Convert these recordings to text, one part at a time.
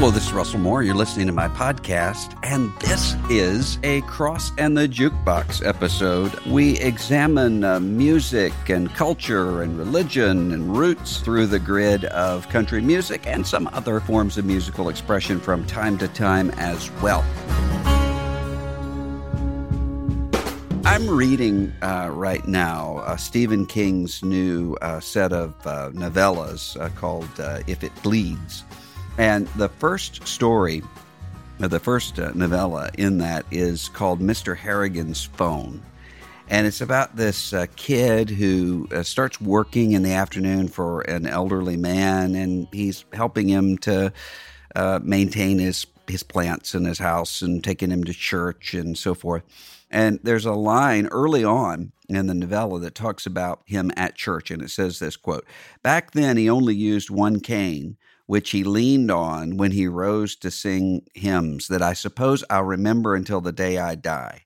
Hello, this is Russell Moore. You're listening to my podcast, and this is a Cross and the Jukebox episode. We examine uh, music and culture and religion and roots through the grid of country music and some other forms of musical expression from time to time as well. I'm reading uh, right now uh, Stephen King's new uh, set of uh, novellas uh, called uh, If It Bleeds. And the first story, the first uh, novella in that is called Mr. Harrigan's Phone. And it's about this uh, kid who uh, starts working in the afternoon for an elderly man, and he's helping him to uh, maintain his, his plants in his house and taking him to church and so forth. And there's a line early on in the novella that talks about him at church, and it says this quote, Back then, he only used one cane which he leaned on when he rose to sing hymns that I suppose I'll remember until the day I die.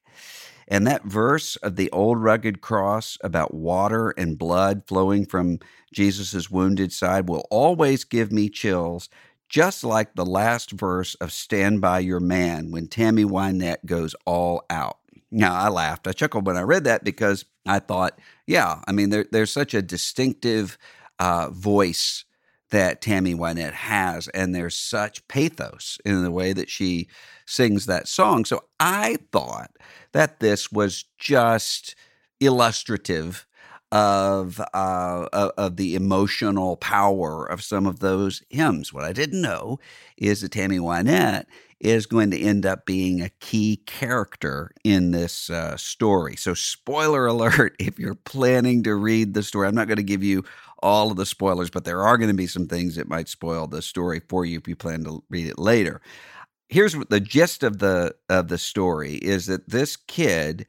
And that verse of the old rugged cross about water and blood flowing from Jesus' wounded side will always give me chills, just like the last verse of Stand By Your Man when Tammy Wynette goes all out. Now, I laughed. I chuckled when I read that because I thought, yeah, I mean, there, there's such a distinctive uh, voice that Tammy Wynette has, and there's such pathos in the way that she sings that song. So I thought that this was just illustrative of uh, of the emotional power of some of those hymns. What I didn't know is that Tammy Wynette is going to end up being a key character in this uh, story. So, spoiler alert if you're planning to read the story, I'm not going to give you all of the spoilers, but there are going to be some things that might spoil the story for you if you plan to read it later. Here's the gist of the of the story is that this kid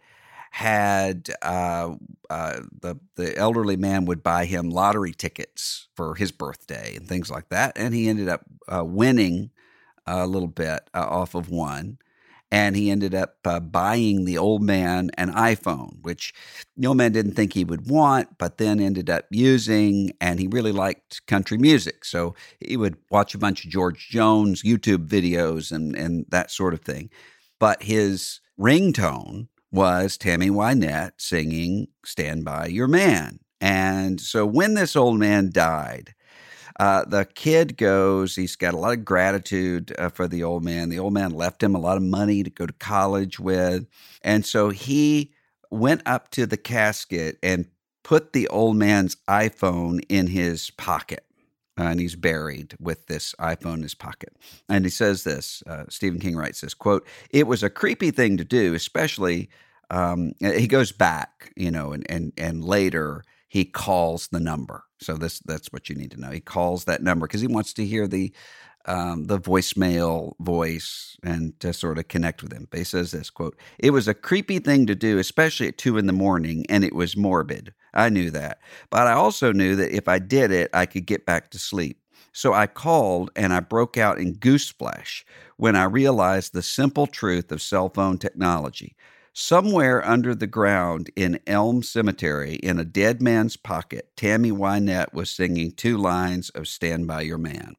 had uh, uh, the the elderly man would buy him lottery tickets for his birthday and things like that, and he ended up uh, winning a little bit uh, off of one and he ended up uh, buying the old man an iPhone, which the old man didn't think he would want, but then ended up using. And he really liked country music, so he would watch a bunch of George Jones YouTube videos and and that sort of thing. But his ringtone was Tammy Wynette singing "Stand by Your Man." And so when this old man died, uh, the kid goes, he's got a lot of gratitude uh, for the old man. The old man left him a lot of money to go to college with. And so he went up to the casket and put the old man's iPhone in his pocket. Uh, and he's buried with this iPhone in his pocket. And he says this uh, Stephen King writes this quote, It was a creepy thing to do, especially. Um, he goes back, you know, and, and, and later he calls the number. So this that's what you need to know. He calls that number because he wants to hear the um, the voicemail voice and to sort of connect with him. But he says this quote: "It was a creepy thing to do, especially at two in the morning, and it was morbid. I knew that, but I also knew that if I did it, I could get back to sleep." So I called and I broke out in goose flesh when I realized the simple truth of cell phone technology. Somewhere under the ground in Elm Cemetery, in a dead man's pocket, Tammy Wynette was singing two lines of Stand By Your Man.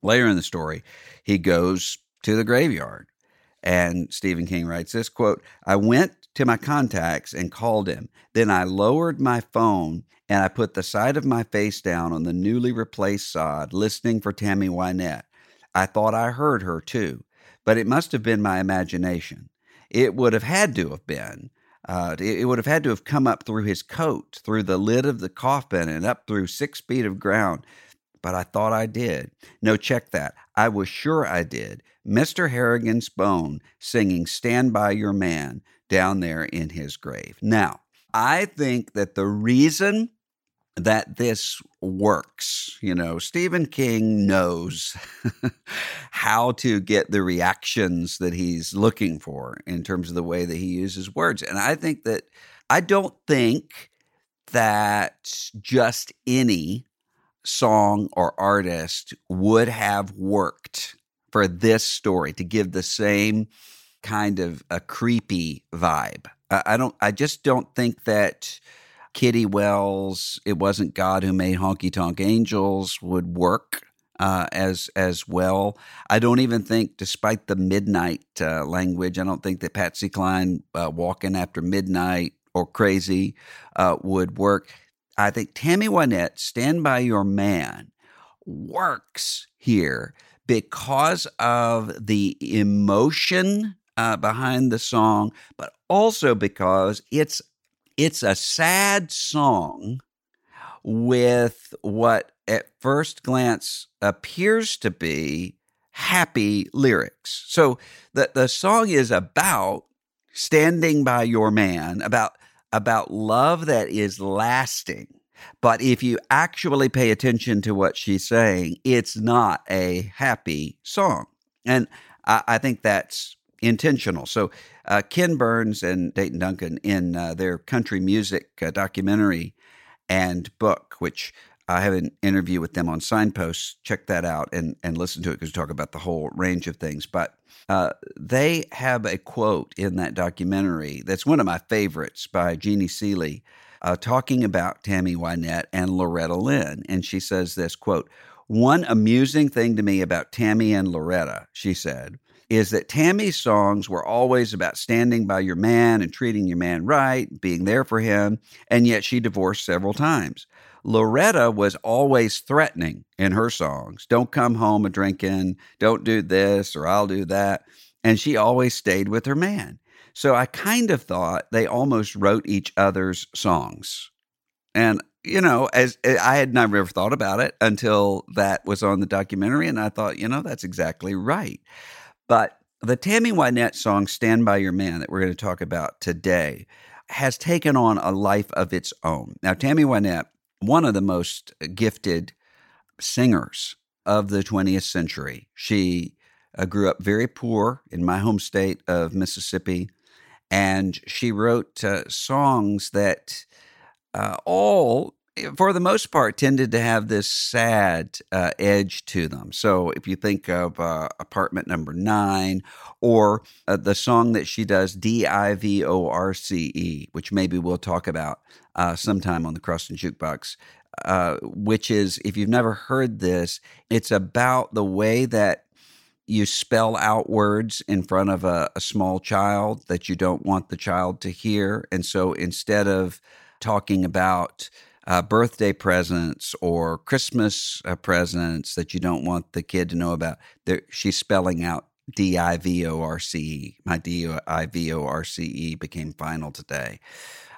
Later in the story, he goes to the graveyard. And Stephen King writes this quote I went to my contacts and called him. Then I lowered my phone and I put the side of my face down on the newly replaced sod, listening for Tammy Wynette. I thought I heard her too, but it must have been my imagination it would have had to have been. Uh, it, would have had to have come up through his coat, through the lid of the coffin, and up through six feet of ground. But I thought I did. No, check that. I was sure I did. Mr. Harrigan's bone singing Stand By Your Man down there in his grave. Now, I think that the reason that this works. You know, Stephen King knows how to get the reactions that he's looking for in terms of the way that he uses words. And I think that I don't think that just any song or artist would have worked for this story to give the same kind of a creepy vibe. I, don't, I just don't think that Kitty Wells, It Wasn't God Who Made Honky Tonk Angels would work. Uh, as as well. I don't even think, despite the midnight uh, language, I don't think that Patsy Cline uh, walking after midnight or crazy uh, would work. I think Tammy Wynette, Stand By Your Man, works here because of the emotion uh, behind the song, but also because it's it's a sad song with what at first glance appears to be happy lyrics. So the the song is about standing by your man, about about love that is lasting. But if you actually pay attention to what she's saying, it's not a happy song. And I, I think that's intentional. So, uh, Ken Burns and Dayton Duncan, in uh, their country music uh, documentary and book, which I have an interview with them on Signposts. Check that out and, and listen to it because we talk about the whole range of things. But uh, they have a quote in that documentary that's one of my favorites by Jeannie Seely, uh, talking about Tammy Wynette and Loretta Lynn. And she says this quote, one amusing thing to me about Tammy and Loretta, she said, is that Tammy's songs were always about standing by your man and treating your man right, being there for him, and yet she divorced several times. Loretta was always threatening in her songs. Don't come home a drinking, don't do this or I'll do that. And she always stayed with her man. So I kind of thought they almost wrote each other's songs. And you know, as eh, I had never ever thought about it until that was on the documentary, and I thought, you know, that's exactly right. But the Tammy Wynette song "Stand by Your Man" that we're going to talk about today has taken on a life of its own. Now, Tammy Wynette one of the most gifted singers of the 20th century. She uh, grew up very poor in my home state of Mississippi, and she wrote uh, songs that uh, all, for the most part, tended to have this sad uh, edge to them. So if you think of uh, Apartment Number Nine or uh, the song that she does, D I V O R C E, which maybe we'll talk about uh, sometime on the Cross and Jukebox, uh, which is, if you've never heard this, it's about the way that you spell out words in front of a, a small child that you don't want the child to hear. And so instead of talking about uh, birthday presents or Christmas uh, presents that you don't want the kid to know about, she's spelling out D I V O R C E. My D I V O R C E became final today.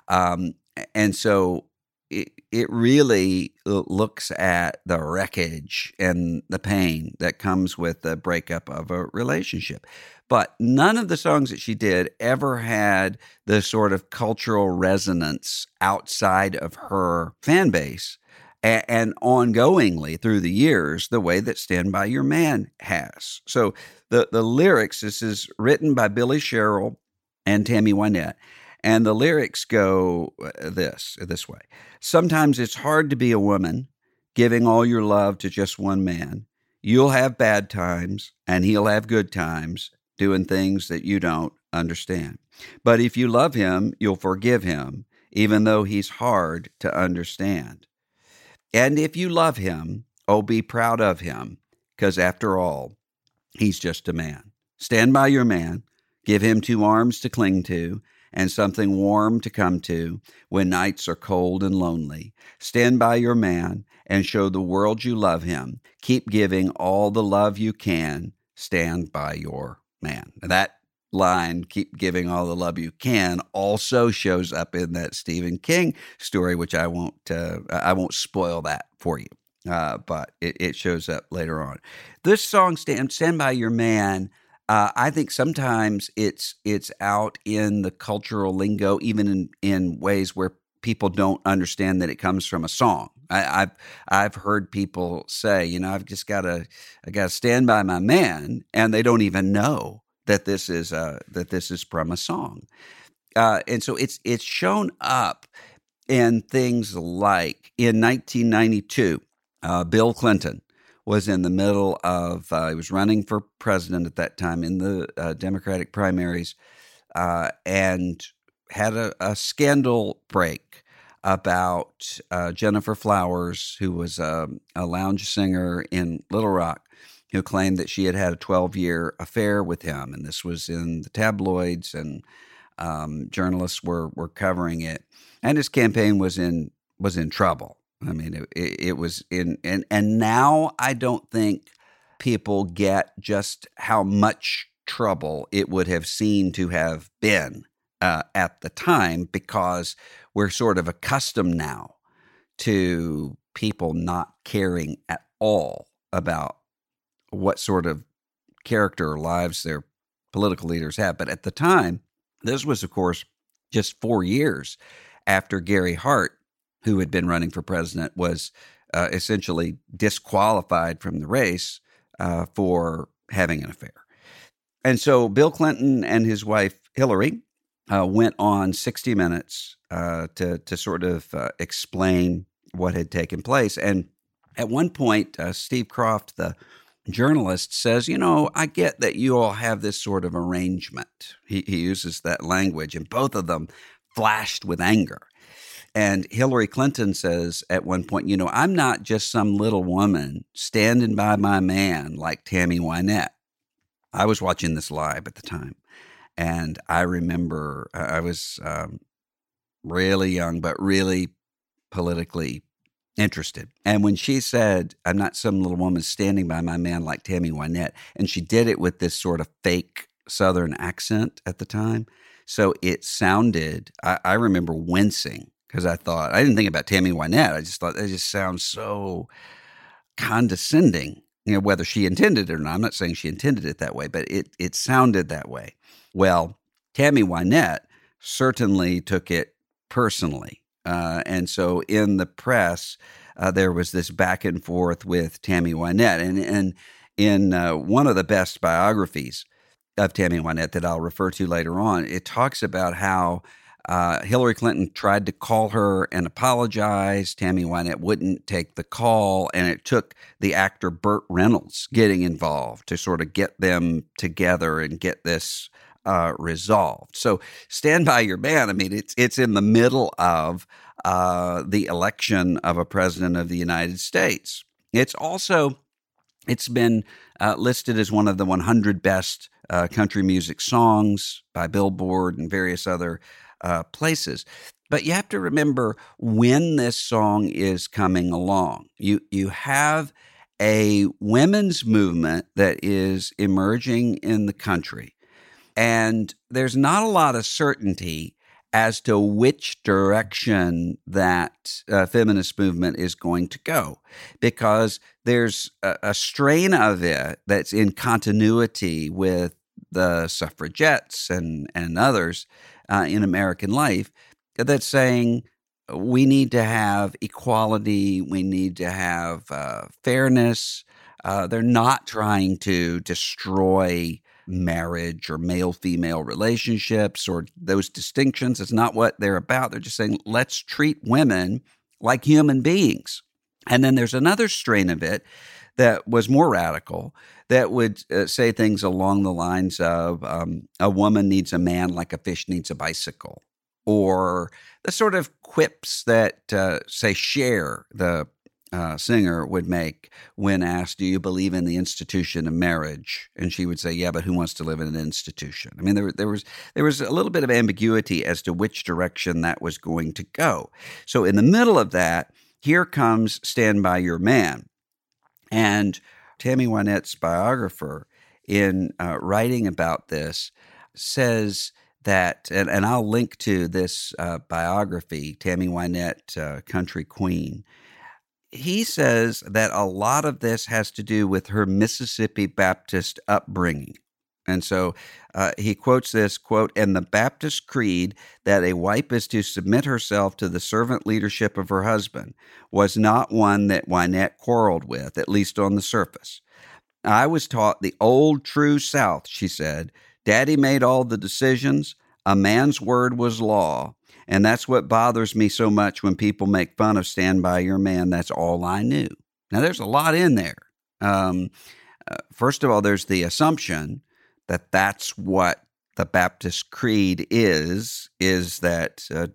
Um, and so it, it really looks at the wreckage and the pain that comes with the breakup of a relationship. But none of the songs that she did ever had the sort of cultural resonance outside of her fan base and, ongoingly through the years, the way that Stand By Your Man has. So the, the lyrics, this is written by Billy Sherrill and Tammy Wynette. And the lyrics go uh, this this way. Sometimes it's hard to be a woman, giving all your love to just one man. You'll have bad times, and he'll have good times, doing things that you don't understand. But if you love him, you'll forgive him, even though he's hard to understand. And if you love him, oh, be proud of him, because after all, he's just a man. Stand by your man, give him two arms to cling to, and something warm to come to when nights are cold and lonely. Stand by your man and show the world you love him. Keep giving all the love you can. Stand by your man. That line, keep giving all the love you can, also shows up in that Stephen King story, which I won't uh, I won't spoil that for you. Uh, but it, it, shows up later on. This song, "Stand Stand by Your Man," Uh, I think sometimes it's it's out in the cultural lingo, even in, in ways where people don't understand that it comes from a song. I, have I've heard people say, you know, I've just got to I got to stand by my man, and they don't even know that this is uh, that this is from a song. Uh, and so it's it's shown up in things like in 1992, uh, Bill Clinton was in the middle of uh, he was running for president at that time in the uh, Democratic primaries, uh, and had a, a scandal break about uh, Gennifer Flowers, who was a, a, lounge singer in Little Rock, who claimed that she had had a 12 year affair with him. And this was in the tabloids, and um, journalists were, were covering it. And his campaign was in, was in trouble. I mean, it, it, it was in, and, and now I don't think people get just how much trouble it would have seemed to have been uh, at the time because we're sort of accustomed now to people not caring at all about what sort of character or lives their political leaders have. But at the time, this was, of course, just four years after Gary Hart, who had been running for president, was uh, essentially disqualified from the race uh, for having an affair. And so Bill Clinton and his wife Hillary uh, went on 60 Minutes uh, to to sort of uh, explain what had taken place. And at one point, uh, Steve Kroft, the journalist, says, "You know, I get that you all have this sort of arrangement." He, he uses that language, and both of them flashed with anger. And Hillary Clinton says at one point, you know, I'm not just some little woman standing by my man like Tammy Wynette. I was watching this live at the time. And I remember I was um, really young, but really politically interested. And when she said, I'm not some little woman standing by my man like Tammy Wynette, and she did it with this sort of fake Southern accent at the time. So it sounded, I, I remember wincing because I thought, I didn't think about Tammy Wynette. I just thought that just sounds so condescending, you know, whether she intended it or not. I'm not saying she intended it that way, but it, it sounded that way. Well, Tammy Wynette certainly took it personally. Uh, and so in the press, uh, there was this back and forth with Tammy Wynette. And, and in uh, one of the best biographies of Tammy Wynette that I'll refer to later on, it talks about how uh, Hillary Clinton tried to call her and apologize. Tammy Wynette wouldn't take the call, and it took the actor Burt Reynolds getting involved to sort of get them together and get this uh, resolved. So stand by your man. I mean, it's it's in the middle of uh, the election of a president of the United States. It's also it's been uh, listed as one of the 100 best uh, country music songs by Billboard and various other uh, places. But you have to remember when this song is coming along. You you have a women's movement that is emerging in the country and there's not a lot of certainty as to which direction that uh, feminist movement is going to go because there's a, a, strain of it that's in continuity with the suffragettes and, and others uh, in American life that's saying we need to have equality, we need to have uh, fairness. Uh, they're not trying to destroy marriage or male female relationships or those distinctions. It's not what they're about. They're just saying, let's treat women like human beings. And then there's another strain of it that was more radical that would uh, say things along the lines of um, a woman needs a man like a fish needs a bicycle or the sort of quips that uh, say Cher the uh, singer would make when asked, "Do you believe in the institution of marriage?" And she would say, "Yeah, but who wants to live in an institution?" I mean, there there was there was a little bit of ambiguity as to which direction that was going to go. So in the middle of that, here comes "Stand by Your Man," and Tammy Wynette's biographer, in uh, writing about this, says that, and, and I'll link to this uh, biography, Tammy Wynette, uh, Country Queen he says that a lot of this has to do with her Mississippi Baptist upbringing. And so uh, he quotes this quote, and the Baptist creed that a wife is to submit herself to the servant leadership of her husband was not one that Wynette quarreled with, at least on the surface. I was taught the old true South, she said. Daddy made all the decisions. A man's word was law. And that's what bothers me so much when people make fun of Stand By Your Man. That's all I knew. Now, there's a lot in there. Um, uh, first of all, there's the assumption that that's what the Baptist creed is, is that uh,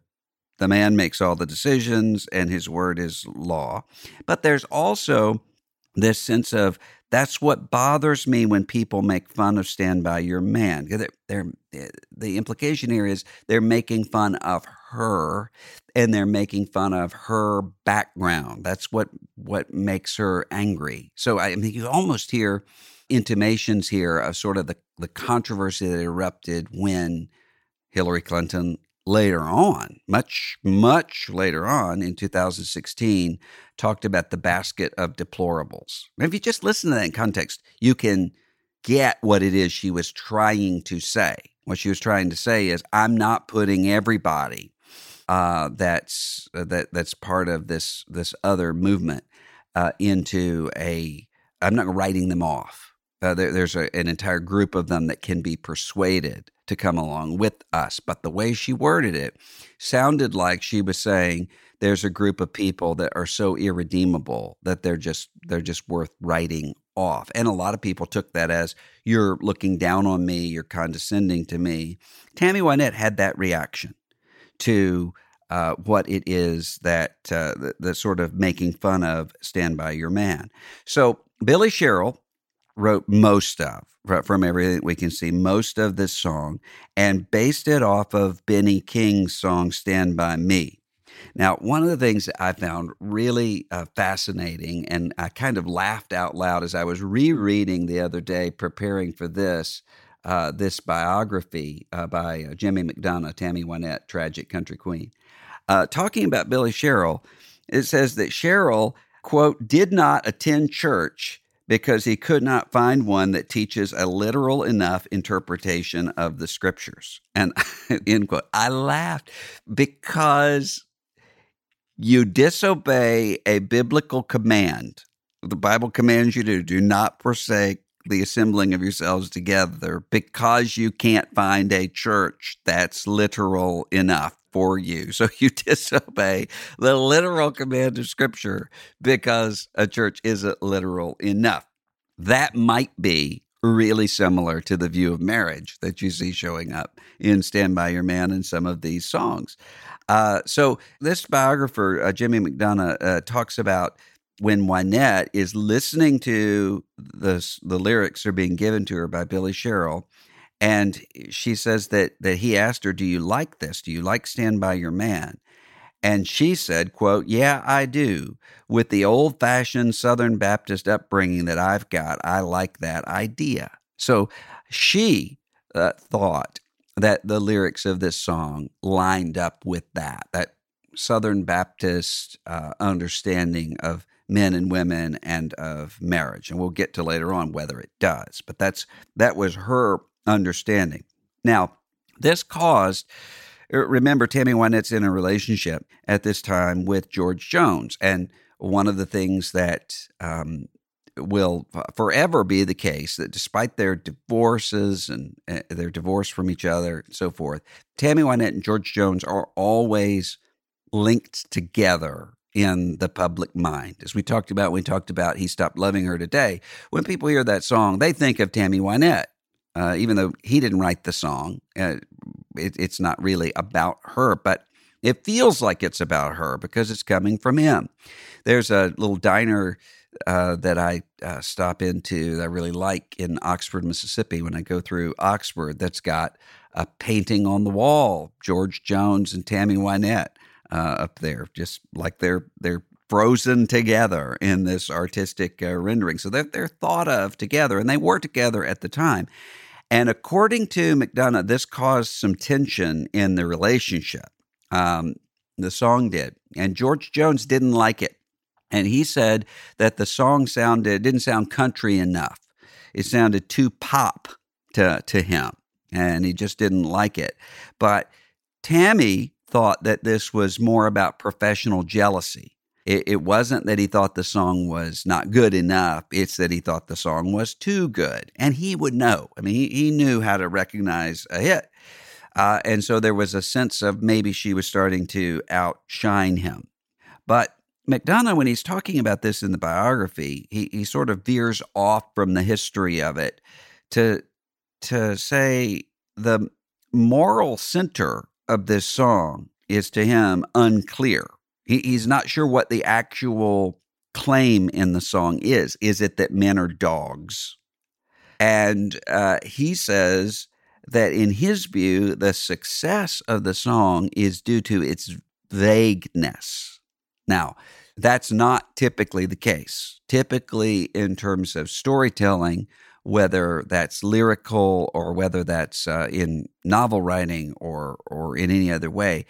the man makes all the decisions and his word is law. But there's also this sense of that's what bothers me when people make fun of Stand By Your Man. They're, they're, the implication here is they're making fun of her and they're making fun of her background. That's what, what makes her angry. So I mean, you almost hear intimations here of sort of the, the controversy that erupted when Hillary Clinton later on, much, much later on in 2016, talked about the basket of deplorables. If you just listen to that in context, you can get what it is she was trying to say. What she was trying to say is, I'm not putting everybody uh, that's uh, that that's part of this this other movement uh, into a. I'm not writing them off. Uh, there, there's a, an entire group of them that can be persuaded to come along with us. But the way she worded it sounded like she was saying there's a group of people that are so irredeemable that they're just they're just worth writing off. And a lot of people took that as you're looking down on me, you're condescending to me. Tammy Wynette had that reaction to uh, what it is that uh, the, the sort of making fun of Stand By Your Man. So Billy Sherrill wrote most of, from everything we can see, most of this song and based it off of Benny King's song Stand By Me. Now, one of the things that I found really uh, fascinating, and I kind of laughed out loud as I was rereading the other day, preparing for this, uh, this biography uh, by uh, Jimmy McDonough, Tammy Wynette, tragic country queen, uh, talking about Billy Sherrill. It says that Sherrill, quote, did not attend church because he could not find one that teaches a literal enough interpretation of the scriptures. And end quote. I laughed because you disobey a biblical command. The Bible commands you to do not forsake the assembling of yourselves together because you can't find a church that's literal enough for you. So you disobey the literal command of Scripture because a church isn't literal enough. That might be really similar to the view of marriage that you see showing up in Stand By Your Man and some of these songs. Uh, so, this biographer, uh, Jimmy McDonough, uh, talks about when Wynette is listening to the, the lyrics are being given to her by Billy Sherrill and she says that that he asked her, "Do you like this? Do you like Stand by Your Man?" And she said, "quote Yeah, I do. With the old-fashioned Southern Baptist upbringing that I've got, I like that idea." So she uh, thought that the lyrics of this song lined up with that that Southern Baptist uh, understanding of men and women and of marriage, and we'll get to later on whether it does. But that's that was her understanding. Now, this caused, er, remember, Tammy Wynette's in a relationship at this time with George Jones. And one of the things that um, will forever be the case that despite their divorces and uh, their divorce from each other and so forth, Tammy Wynette and George Jones are always linked together in the public mind. As we talked about, we talked about He Stopped Loving Her Today. When people hear that song, they think of Tammy Wynette uh, even though he didn't write the song. Uh, it, it's not really about her, but it feels like it's about her because it's coming from him. There's a little diner uh, that I uh, stop into that I really like in Oxford, Mississippi. When I go through Oxford, that's got a painting on the wall, George Jones and Tammy Wynette uh, up there, just like they're they're frozen together in this artistic uh, rendering. So they're, they're thought of together, and they were together at the time. And according to McDonough, this caused some tension in the relationship. Um, the song did. And George Jones didn't like it. And he said that the song sounded didn't sound country enough. It sounded too pop to, to him, and he just didn't like it. But Tammy thought that this was more about professional jealousy. It, it, wasn't that he thought the song was not good enough. It's that he thought the song was too good. And he would know. I mean, he, he knew how to recognize a hit. Uh, and so there was a sense of maybe she was starting to outshine him. But McDonough, when he's talking about this in the biography, he, he sort of veers off from the history of it to, to say the moral center of this song is to him unclear. He, he's not sure what the actual claim in the song is. Is it that men are dogs? And uh, he says that in his view, the success of the song is due to its vagueness. Now, that's not typically the case. Typically, in terms of storytelling, whether that's lyrical or whether that's uh, in novel writing or or in any other way,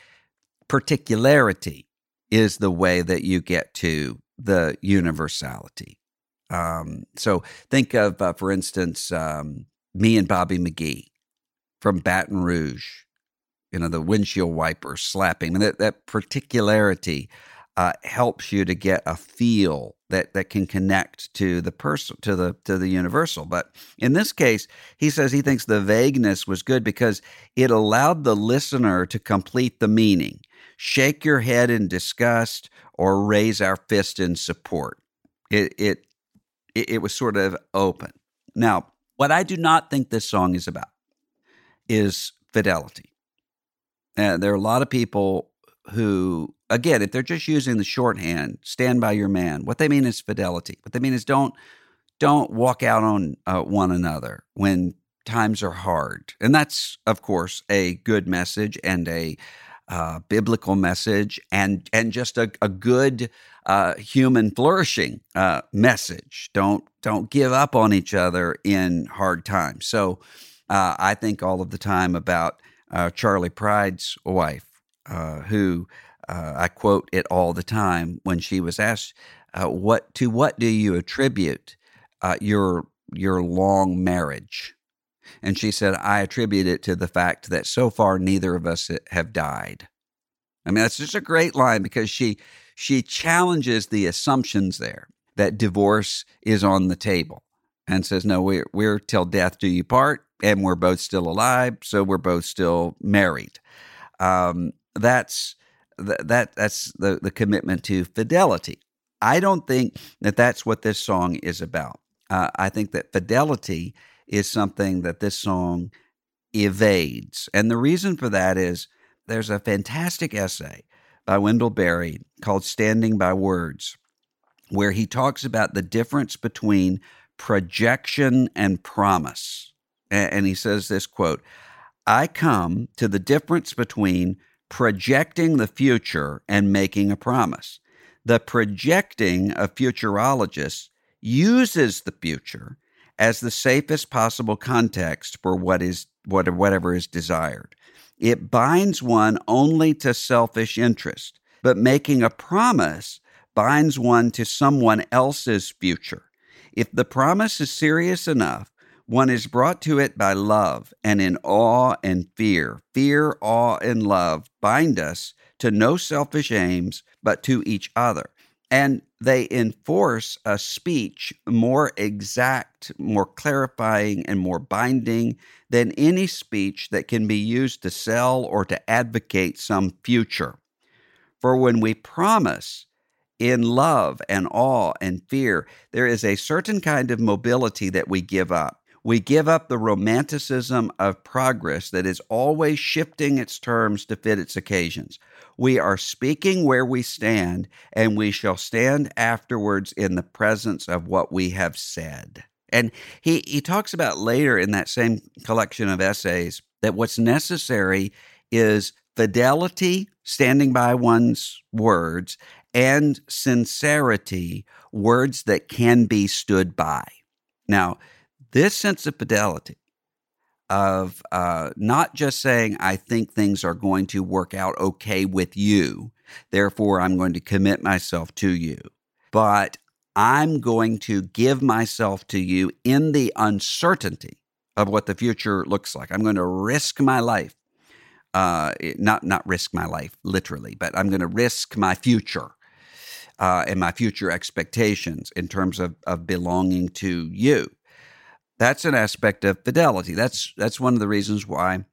particularity is the way that you get to the universality. Um, so think of, uh, for instance, um, me and Bobby McGee from Baton Rouge. You know, the windshield wiper slapping, and that, that particularity uh, helps you to get a feel that that can connect to the person to the to the universal. But in this case, he says he thinks the vagueness was good because it allowed the listener to complete the meaning, shake your head in disgust, or raise our fist in support. It it it, was sort of open. Now, what I do not think this song is about is fidelity. Uh, there are a lot of people who again, if they're just using the shorthand, stand by your man. What they mean is fidelity. What they mean is don't don't walk out on uh, one another when times are hard. And that's of course a good message and a uh, biblical message and and just a, a good uh, human flourishing uh, message. Don't don't give up on each other in hard times. So uh, I think all of the time about uh, Charley Pride's wife, who uh, I quote it all the time when she was asked, "What to what do you attribute your your long marriage?" And she said, "I attribute it to the fact that so far neither of us have died." I mean, that's just a great line because she she challenges the assumptions there that divorce is on the table and says, "No, we're we're till death do you part, and we're both still alive, so we're both still married." Um, that's that that's the, the commitment to fidelity. I don't think that that's what this song is about. Uh, I think that fidelity is something that this song evades. And the reason for that is there's a fantastic essay by Wendell Berry called Standing by Words, where he talks about the difference between projection and promise. And he says this quote I come to the difference between projecting the future and making a promise. The projecting of futurologists uses the future as the safest possible context for what is what, whatever is desired. It binds one only to selfish interest, but making a promise binds one to someone else's future. If the promise is serious enough, one is brought to it by love and in awe and fear. Fear, awe, and love bind us to no selfish aims, but to each other. And they enforce a speech more exact, more clarifying, and more binding than any speech that can be used to sell or to advocate some future. For when we promise, in love and awe and fear, there is a certain kind of mobility that we give up. We give up the romanticism of progress that is always shifting its terms to fit its occasions. We are speaking where we stand, and we shall stand afterwards in the presence of what we have said. And he, he talks about later in that same collection of essays that what's necessary is fidelity, standing by one's words, and sincerity, words that can be stood by. Now, this sense of fidelity of uh, not just saying, I think things are going to work out okay with you, therefore I'm going to commit myself to you, but I'm going to give myself to you in the uncertainty of what the future looks like. I'm going to risk my life. Uh, not not risk my life literally, but I'm going to risk my future uh, and my future expectations in terms of, of belonging to you. That's an aspect of fidelity. That's that's one of the reasons why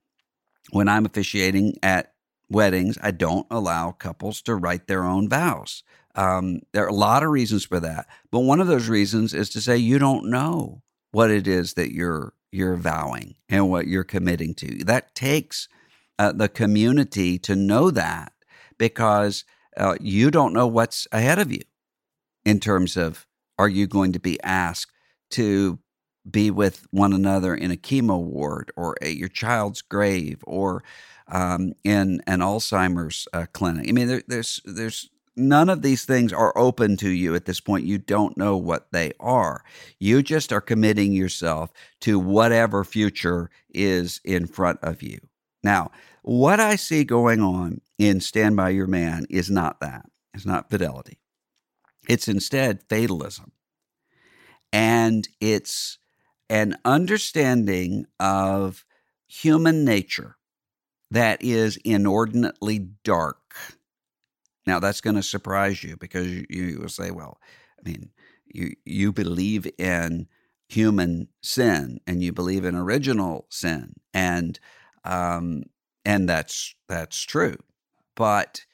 when I'm officiating at weddings, I don't allow couples to write their own vows. Um, there are a lot of reasons for that, but one of those reasons is to say you don't know what it is that you're you're vowing and what you're committing to. That takes uh, the community to know that because uh, you don't know what's ahead of you in terms of are you going to be asked to be with one another in a chemo ward or at your child's grave or um, in an Alzheimer's uh, clinic. I mean, there, there's there's none of these things are open to you at this point. You don't know what they are. You just are committing yourself to whatever future is in front of you. Now, what I see going on in Stand By Your Man is not that. It's not fidelity. It's instead fatalism. And it's an understanding of human nature that is inordinately dark. Now, that's going to surprise you because you, you will say, well, I mean, you, you believe in human sin and you believe in original sin. And, um, and that's, that's true. But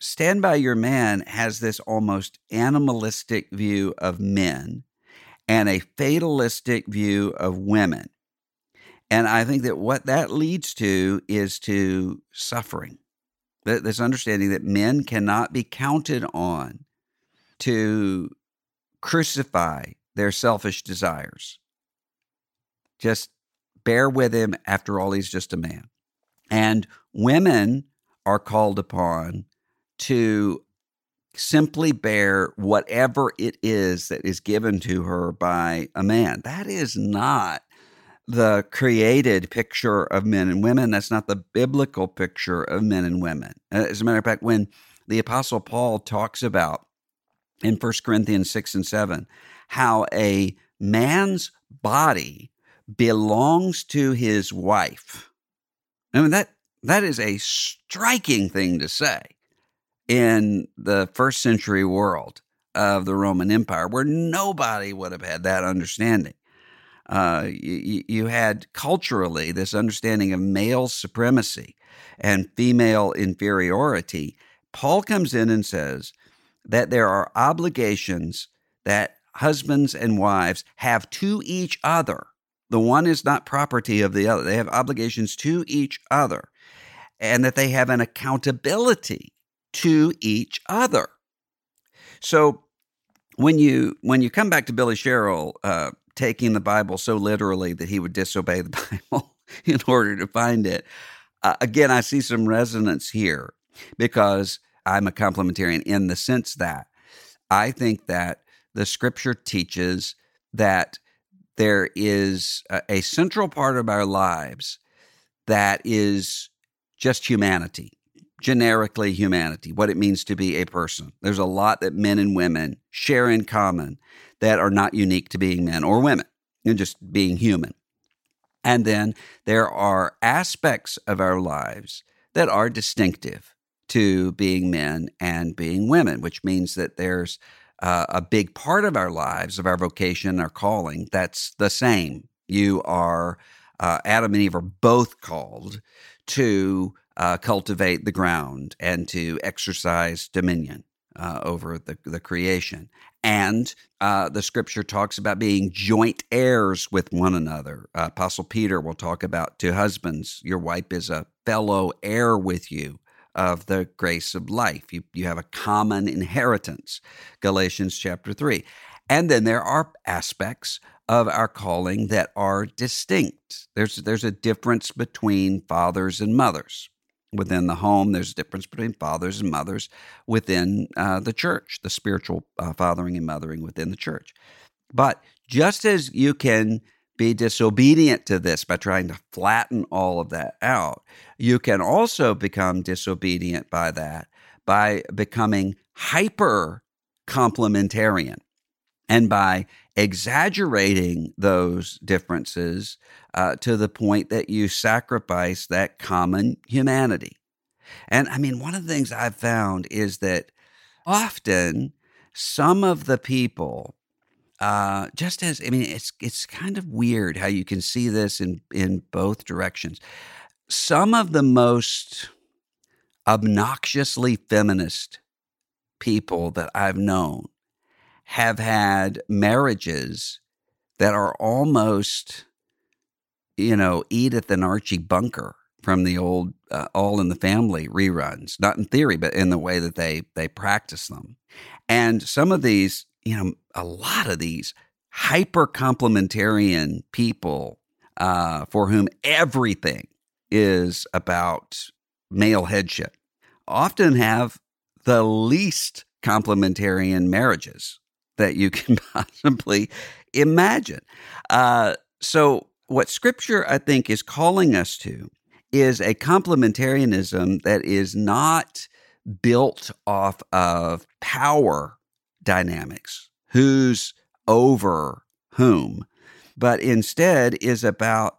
Stand By Your Man has this almost animalistic view of men and a fatalistic view of women. And I think that what that leads to is to suffering. This understanding that men cannot be counted on to crucify their selfish desires. Just bear with him. After all, he's just a man. And women are called upon to simply bear whatever it is that is given to her by a man. That is not the created picture of men and women. That's not the biblical picture of men and women. Uh, as a matter of fact, when the Apostle Paul talks about in 1 Corinthians 6 and 7 how a man's body belongs to his wife. I mean, that, that is a striking thing to say in the first century world of the Roman Empire, where nobody would have had that understanding. Uh, you, you had culturally this understanding of male supremacy and female inferiority. Paul comes in and says that there are obligations that husbands and wives have to each other. The one is not property of the other. They have obligations to each other, and that they have an accountability to each other. So when you when you come back to Billy Sherrill uh, taking the Bible so literally that he would disobey the Bible in order to find it, uh, again I see some resonance here because I'm a complementarian in the sense that I think that the Scripture teaches that there is a, a central part of our lives that is just humanity generically humanity, what it means to be a person. There's a lot that men and women share in common that are not unique to being men or women, and just being human. And then there are aspects of our lives that are distinctive to being men and being women, which means that there's uh, a big part of our lives, of our vocation, our calling, that's the same. You are, uh, Adam and Eve are both called to uh, cultivate the ground and to exercise dominion uh, over the, the creation. And uh, the scripture talks about being joint heirs with one another. Uh, Apostle Peter will talk about to husbands, your wife is a fellow heir with you of the grace of life. You, you have a common inheritance, Galatians chapter 3. And then there are aspects of our calling that are distinct. There's, there's a difference between fathers and mothers within the home. There's a difference between fathers and mothers within uh, the church, the spiritual uh, fathering and mothering within the church. But just as you can be disobedient to this by trying to flatten all of that out, you can also become disobedient by that by becoming hyper complementarian. And by exaggerating those differences uh, to the point that you sacrifice that common humanity. And I mean, one of the things I've found is that often some of the people, uh, just as I mean, it's it's kind of weird how you can see this in in both directions. Some of the most obnoxiously feminist people that I've known have had marriages that are almost, you know, Edith and Archie Bunker from the old uh, All in the Family reruns, not in theory, but in the way that they they practice them. And some of these, you know, a lot of these hyper complementarian people uh, for whom everything is about male headship often have the least complementarian marriages that you can possibly imagine. Uh, so, what scripture, I think, is calling us to is a complementarianism that is not built off of power dynamics, who's over whom, but instead is about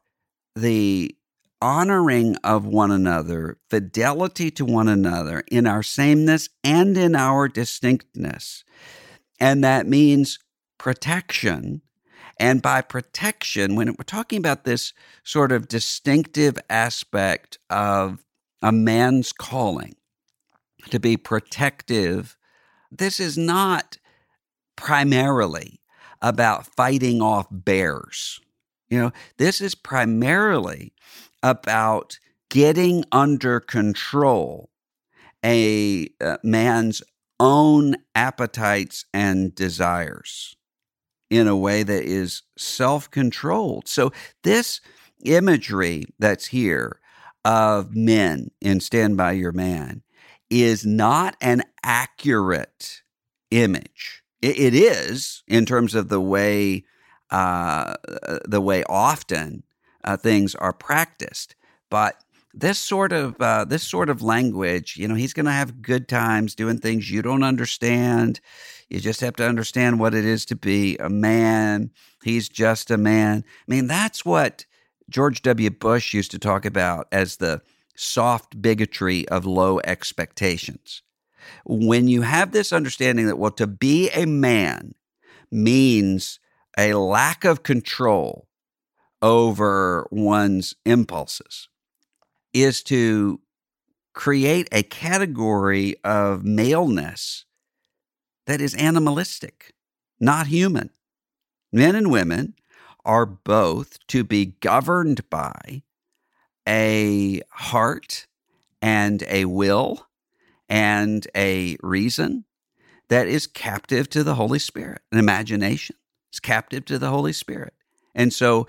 the honoring of one another, fidelity to one another in our sameness and in our distinctness. And that means protection. And by protection, when we're talking about this sort of distinctive aspect of a man's calling to be protective, this is not primarily about fighting off bears. You know, this is primarily about getting under control a uh, man's own appetites and desires in a way that is self controlled. So, this imagery that's here of men in Stand By Your Man is not an accurate image. it, it is in terms of the way uh, the way often uh, things are practiced. But this sort of uh, this sort of language, you know, he's going to have good times doing things you don't understand. You just have to understand what it is to be a man. He's just a man. I mean, that's what George W. Bush used to talk about as the soft bigotry of low expectations. When you have this understanding that, well, to be a man means a lack of control over one's impulses is to create a category of maleness that is animalistic, not human. Men and women are both to be governed by a heart and a will and a reason that is captive to the Holy Spirit, an imagination is captive to the Holy Spirit. And so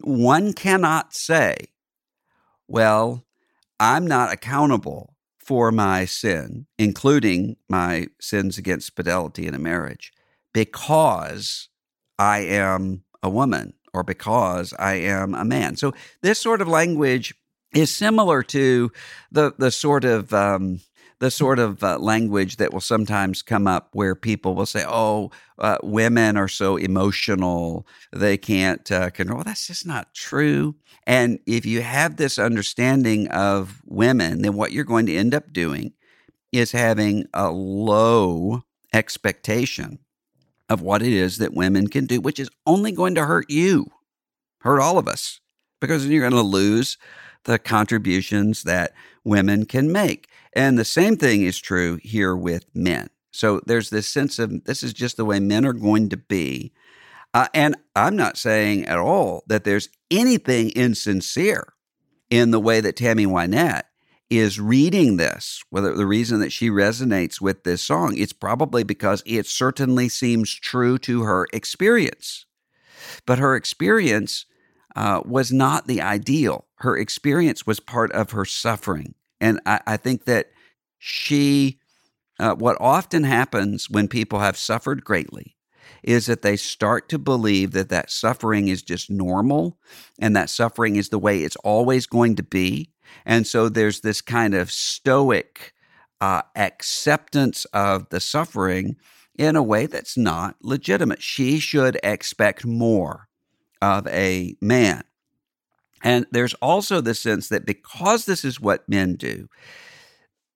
one cannot say, well, I'm not accountable for my sin, including my sins against fidelity in a marriage, because I am a woman or because I am a man. So this sort of language is similar to the the sort of um, the sort of uh, language that will sometimes come up where people will say, "Oh, uh, women are so emotional; they can't uh, control." That's just not true. And if you have this understanding of women, then what you're going to end up doing is having a low expectation of what it is that women can do, which is only going to hurt you, hurt all of us, because you're going to lose the contributions that women can make. And the same thing is true here with men. So there's this sense of this is just the way men are going to be. Uh, and I'm not saying at all that there's anything insincere in the way that Tammy Wynette is reading this, whether the reason that she resonates with this song, it's probably because it certainly seems true to her experience. But her experience uh, was not the ideal. Her experience was part of her suffering. And I, I think that she, uh, what often happens when people have suffered greatly is that they start to believe that that suffering is just normal and that suffering is the way it's always going to be. And so there's this kind of stoic uh, acceptance of the suffering in a way that's not legitimate. She should expect more of a man. And there's also the sense that because this is what men do,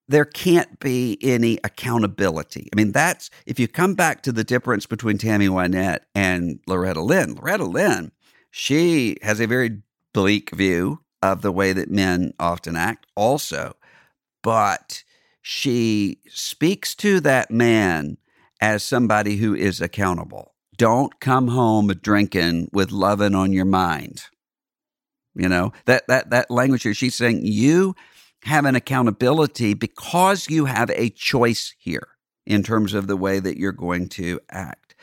there can't be any accountability. I mean, that's if you come back to the difference between Tammy Wynette and Loretta Lynn. Loretta Lynn, she has a very bleak view of the way that men often act, also, but she speaks to that man as somebody who is accountable. Don't come home drinking with loving on your mind. You know, that that that language here, she's saying you have an accountability because you have a choice here in terms of the way that you're going to act,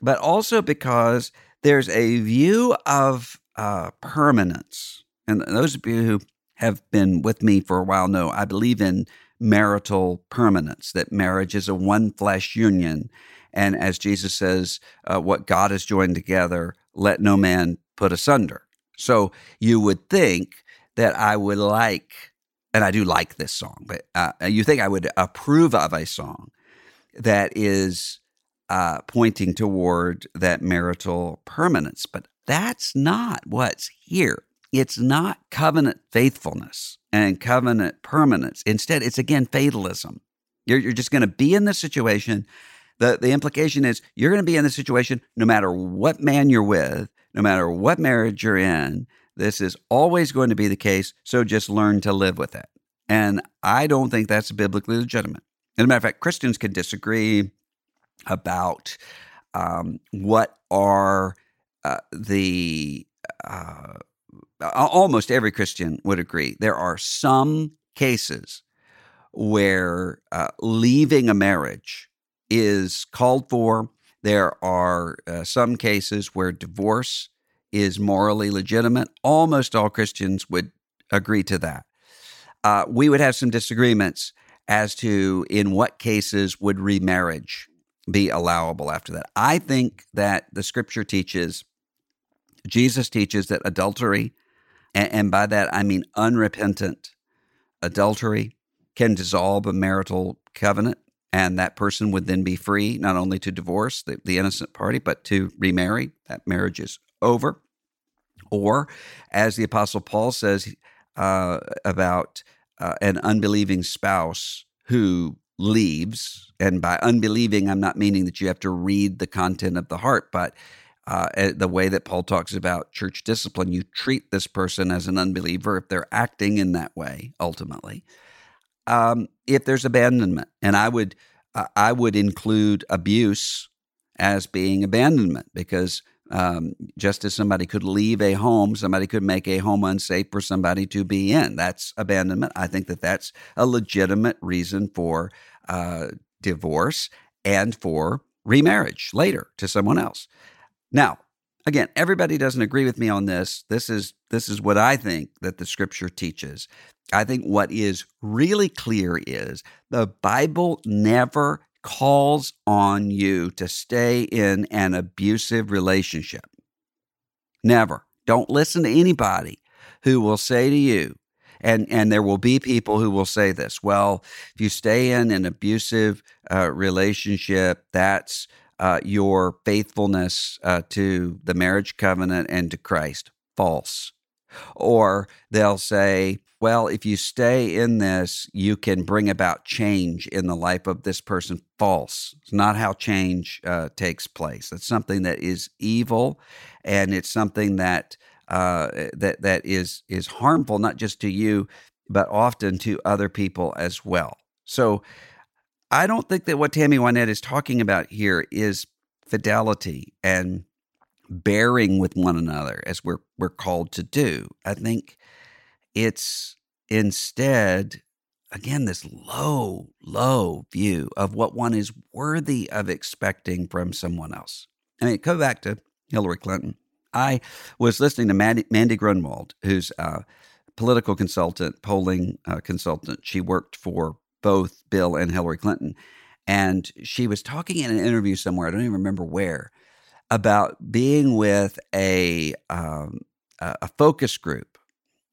but also because there's a view of uh, permanence. And those of you who have been with me for a while know I believe in marital permanence, that marriage is a one flesh union. And as Jesus says, uh, what God has joined together, let no man put asunder. So you would think that I would like and I do like this song, but uh, you think I would approve of a song that is uh, pointing toward that marital permanence. But that's not what's here. It's not covenant faithfulness and covenant permanence. Instead, it's again fatalism. You're, you're just going to be in this situation. The, the implication is you're going to be in this situation no matter what man you're with, no matter what marriage you're in, this is always going to be the case, so just learn to live with it. And I don't think that's biblically legitimate. As a matter of fact, Christians can disagree about um, what are uh, the uh, almost every Christian would agree. There are some cases where uh, leaving a marriage is called for. There are uh, some cases where divorce is morally legitimate. Almost all Christians would agree to that. Uh, we would have some disagreements as to in what cases would remarriage be allowable after that. I think that the scripture teaches, Jesus teaches that adultery, and, and by that I mean unrepentant adultery, can dissolve a marital covenant and that person would then be free not only to divorce the, the, innocent party but to remarry that marriage is over or, as the Apostle Paul says uh, about uh, an unbelieving spouse who leaves, and by unbelieving, I'm not meaning that you have to read the content of the heart, but uh, eh, the way that Paul talks about church discipline, you treat this person as an unbeliever if they're acting in that way. Ultimately, um, if there's abandonment, and I would uh, I would include abuse as being abandonment because um, just as somebody could leave a home, somebody could make a home unsafe for somebody to be in. That's abandonment. I think that that's a legitimate reason for uh, divorce and for remarriage later to someone else. Now, again, everybody doesn't agree with me on this. This is this is what I think that the scripture teaches. I think what is really clear is the Bible never calls on you to stay in an abusive relationship. Never. Don't listen to anybody who will say to you, and, and there will be people who will say this well, if you stay in an abusive uh, relationship, that's uh, your faithfulness uh, to the marriage covenant and to Christ. False. Or they'll say, well, if you stay in this, you can bring about change in the life of this person. False. It's not how change uh, takes place. It's something that is evil, and it's something that uh, that that is is harmful not just to you, but often to other people as well. So, I don't think that what Tammy Wynette is talking about here is fidelity and bearing with one another as we're we're called to do. I think it's instead again this low low view of what one is worthy of expecting from someone else. I mean, go back to Hillary Clinton. I was listening to Mandy, Mandy Grunwald, who's a political consultant, polling uh, consultant. She worked for both Bill and Hillary Clinton. And she was talking in an interview somewhere, I don't even remember where, about being with a um, a focus group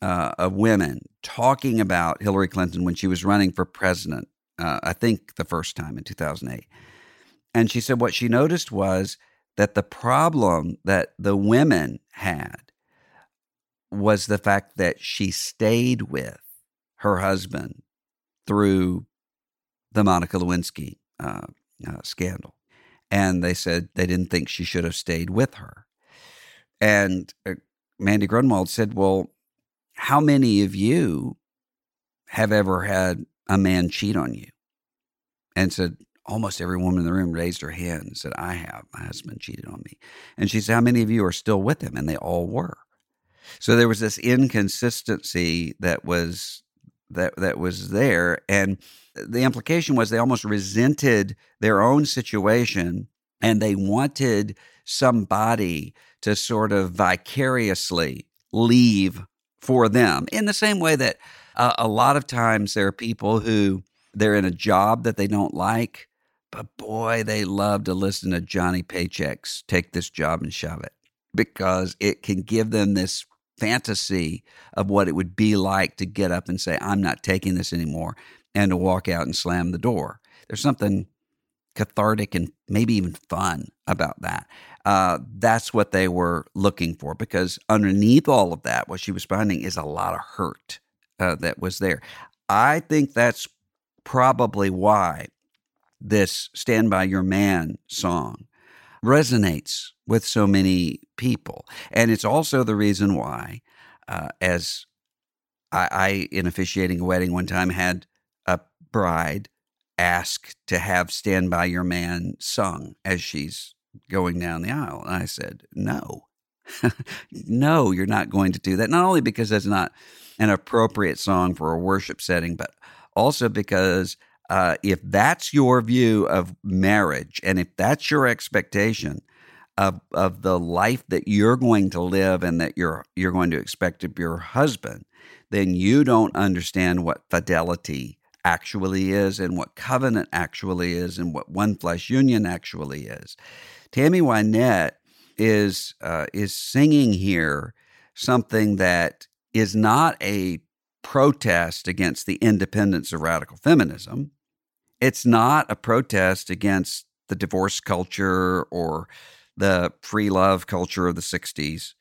uh, of women talking about Hillary Clinton when she was running for president. Uh, I think the first time in 2008, And she said what she noticed was that the problem that the women had was the fact that she stayed with her husband through the Monica Lewinsky uh, uh, scandal. And they said they didn't think she should have stayed with her. And uh, Mandy Grunwald said, Well, how many of you have ever had a man cheat on you? And said, almost every woman in the room raised her hand and said, I have. My husband cheated on me. And she said, How many of you are still with him? And they all were. So there was this inconsistency that was that that was there. And the implication was they almost resented their own situation and they wanted somebody to sort of vicariously leave for them in the same way that uh, a lot of times there are people who they're in a job that they don't like but boy, they love to listen to Johnny Paycheck's take this job and shove it because it can give them this fantasy of what it would be like to get up and say, I'm not taking this anymore, and to walk out and slam the door. There's something cathartic and maybe even fun about that. Uh, that's what they were looking for because underneath all of that, what she was finding is a lot of hurt uh, that was there. I think that's probably why this Stand By Your Man song resonates with so many people. And it's also the reason why, uh, as I, I, in officiating a wedding one time, had a bride ask to have Stand By Your Man sung as she's going down the aisle. And I said, no. no, you're not going to do that. Not only because that's not an appropriate song for a worship setting, but also because uh, if that's your view of marriage and if that's your expectation of, of the life that you're going to live and that you're you're going to expect of your husband, then you don't understand what fidelity actually is and what covenant actually is and what one flesh union actually is. Tammy Wynette is uh, is singing here something that is not a protest against the independence of radical feminism. It's not a protest against the divorce culture or the free love culture of the 60s.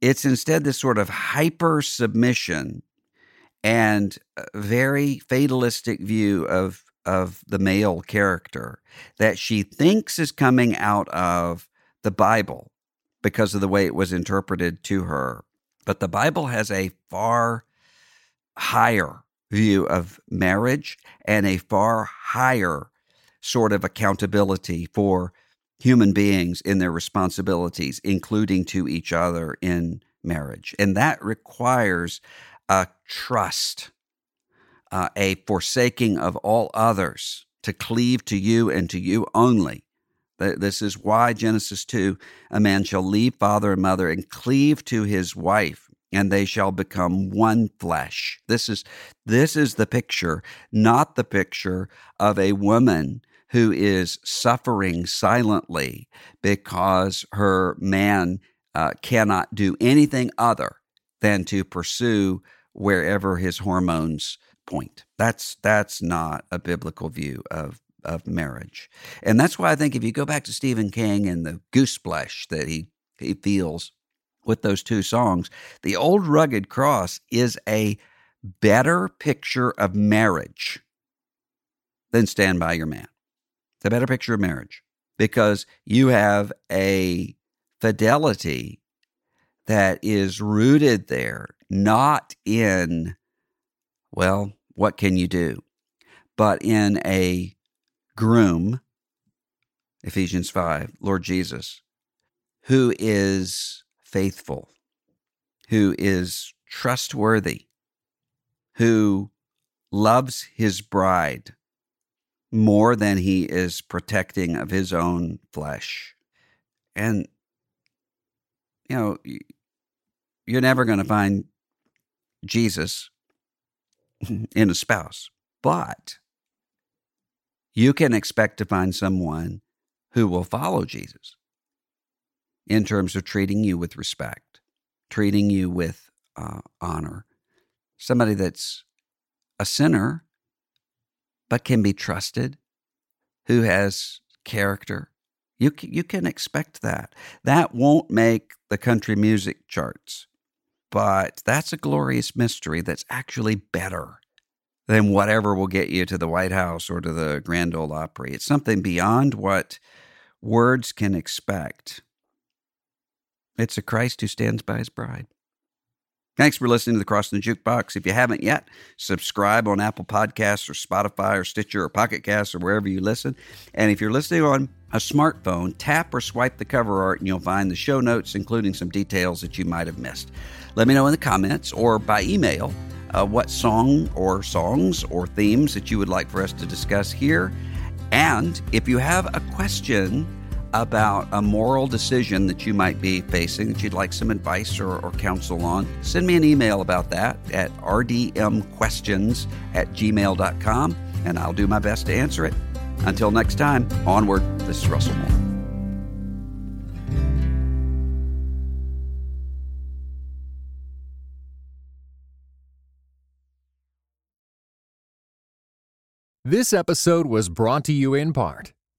It's instead this sort of hyper submission and very fatalistic view of of the male character that she thinks is coming out of the Bible because of the way it was interpreted to her. But the Bible has a far higher view of marriage and a far higher sort of accountability for human beings in their responsibilities, including to each other in marriage. And that requires a trust, uh, a forsaking of all others to cleave to you and to you only. This is why Genesis 2 a man shall leave father and mother and cleave to his wife and they shall become one flesh. This is this is the picture, not the picture of a woman who is suffering silently because her man uh, cannot do anything other than to pursue wherever his hormones point. That's that's not a biblical view of of marriage, and that's why I think if you go back to Stephen King and the goose flesh that he he feels with those two songs. The Old Rugged Cross is a better picture of marriage than Stand By Your Man. It's a better picture of marriage because you have a fidelity that is rooted there, not in, well, what can you do, but in a groom, Ephesians 5, Lord Jesus, who is faithful, who is trustworthy, who loves his bride more than he is protecting of his own flesh. And, you know, you're never going to find Jesus in a spouse, but you can expect to find someone who will follow Jesus in terms of treating you with respect, treating you with uh, honor. Somebody that's a sinner, but can be trusted, who has character. You you can expect that. That won't make the country music charts, but that's a glorious mystery that's actually better than whatever will get you to the White House or to the Grand Ole Opry. It's something beyond what words can expect. It's a Christ who stands by his bride. Thanks for listening to the Cross and the Jukebox. If you haven't yet, subscribe on Apple Podcasts or Spotify or Stitcher or Pocket Casts or wherever you listen. And if you're listening on a smartphone, tap or swipe the cover art and you'll find the show notes, including some details that you might have missed. Let me know in the comments or by email uh, what song or songs or themes that you would like for us to discuss here. And if you have a question, about a moral decision that you might be facing that you'd like some advice or, or counsel on, send me an email about that at rdmquestions at gmail.com and I'll do my best to answer it. Until next time, onward. This is Russell Moore. This episode was brought to you in part